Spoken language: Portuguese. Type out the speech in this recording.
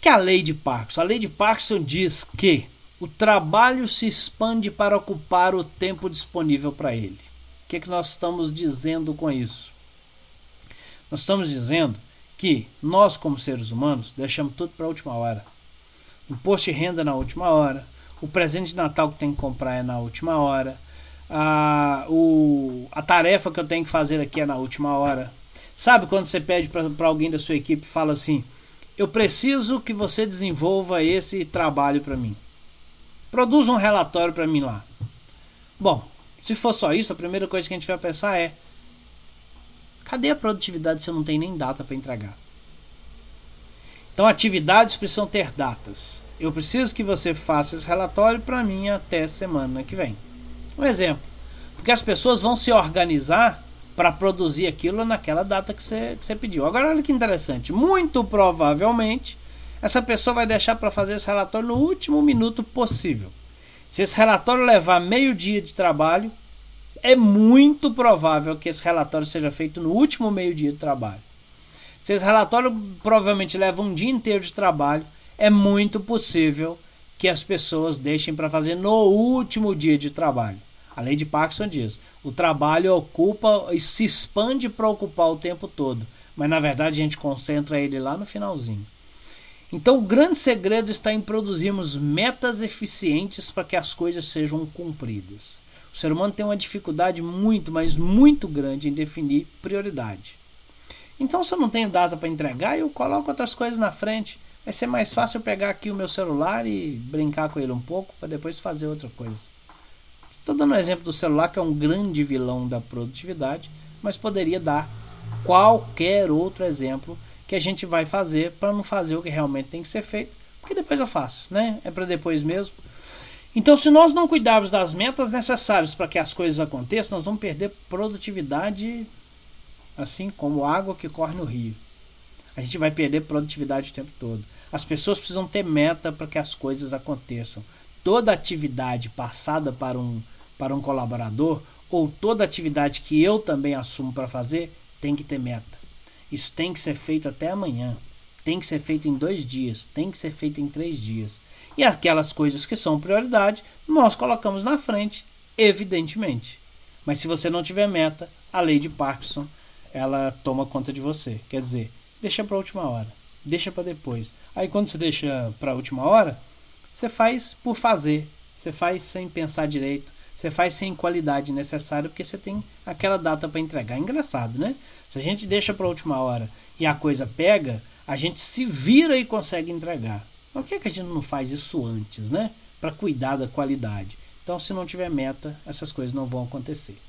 que é a lei de Parkinson? A lei de Parkinson diz que o trabalho se expande para ocupar o tempo disponível para ele. O que, é que nós estamos dizendo com isso? Nós estamos dizendo que nós, como seres humanos, deixamos tudo para a última hora. Imposto de renda na última hora, o presente de Natal que tem que comprar é na última hora, a, o, a tarefa que eu tenho que fazer aqui é na última hora. Sabe quando você pede para alguém da sua equipe fala assim: Eu preciso que você desenvolva esse trabalho para mim. Produza um relatório para mim lá. Bom, se for só isso, a primeira coisa que a gente vai pensar é: Cadê a produtividade se eu não tenho nem data para entregar? Então, atividades precisam ter datas. Eu preciso que você faça esse relatório para mim até semana que vem. Um exemplo. Porque as pessoas vão se organizar para produzir aquilo naquela data que você, pediu. Agora, olha que interessante. Muito provavelmente, essa pessoa vai deixar para fazer esse relatório no último minuto possível. Se esse relatório levar meio dia de trabalho, é muito provável que esse relatório seja feito no último meio dia de trabalho. Se esse relatório provavelmente leva um dia inteiro de trabalho, é muito possível que as pessoas deixem para fazer no último dia de trabalho. A lei de Parkinson diz: o trabalho ocupa e se expande para ocupar o tempo todo, mas na verdade a gente concentra ele lá no finalzinho. Então o grande segredo está em produzirmos metas eficientes para que as coisas sejam cumpridas. O ser humano tem uma dificuldade muito, mas muito grande em definir prioridade. Então, se eu não tenho data para entregar, eu coloco outras coisas na frente. Vai ser mais fácil eu pegar aqui o meu celular e brincar com ele um pouco para depois fazer outra coisa. Estou dando um exemplo do celular, que é um grande vilão da produtividade, mas poderia dar qualquer outro exemplo que a gente vai fazer para não fazer o que realmente tem que ser feito, porque depois eu faço, né? É para depois mesmo. Então, se nós não cuidarmos das metas necessárias para que as coisas aconteçam, nós vamos perder produtividade, assim como água que corre no rio. A gente vai perder produtividade o tempo todo. As pessoas precisam ter meta para que as coisas aconteçam. Toda atividade passada para um, para um colaborador, ou toda atividade que eu também assumo para fazer, tem que ter meta. Isso tem que ser feito até amanhã. Tem que ser feito em dois dias. Tem que ser feito em três dias. E aquelas coisas que são prioridade, nós colocamos na frente, evidentemente. Mas se você não tiver meta, a lei de Parkinson, ela toma conta de você. Quer dizer, deixa para a última hora, deixa para depois. Aí quando você deixa para a última hora, você faz por fazer, você faz sem pensar direito, você faz sem qualidade necessária porque você tem aquela data para entregar. É engraçado, né? Se a gente deixa para a última hora e a coisa pega, a gente se vira e consegue entregar. Por que, é que a gente não faz isso antes, né? Para cuidar da qualidade. Então, se não tiver meta, essas coisas não vão acontecer.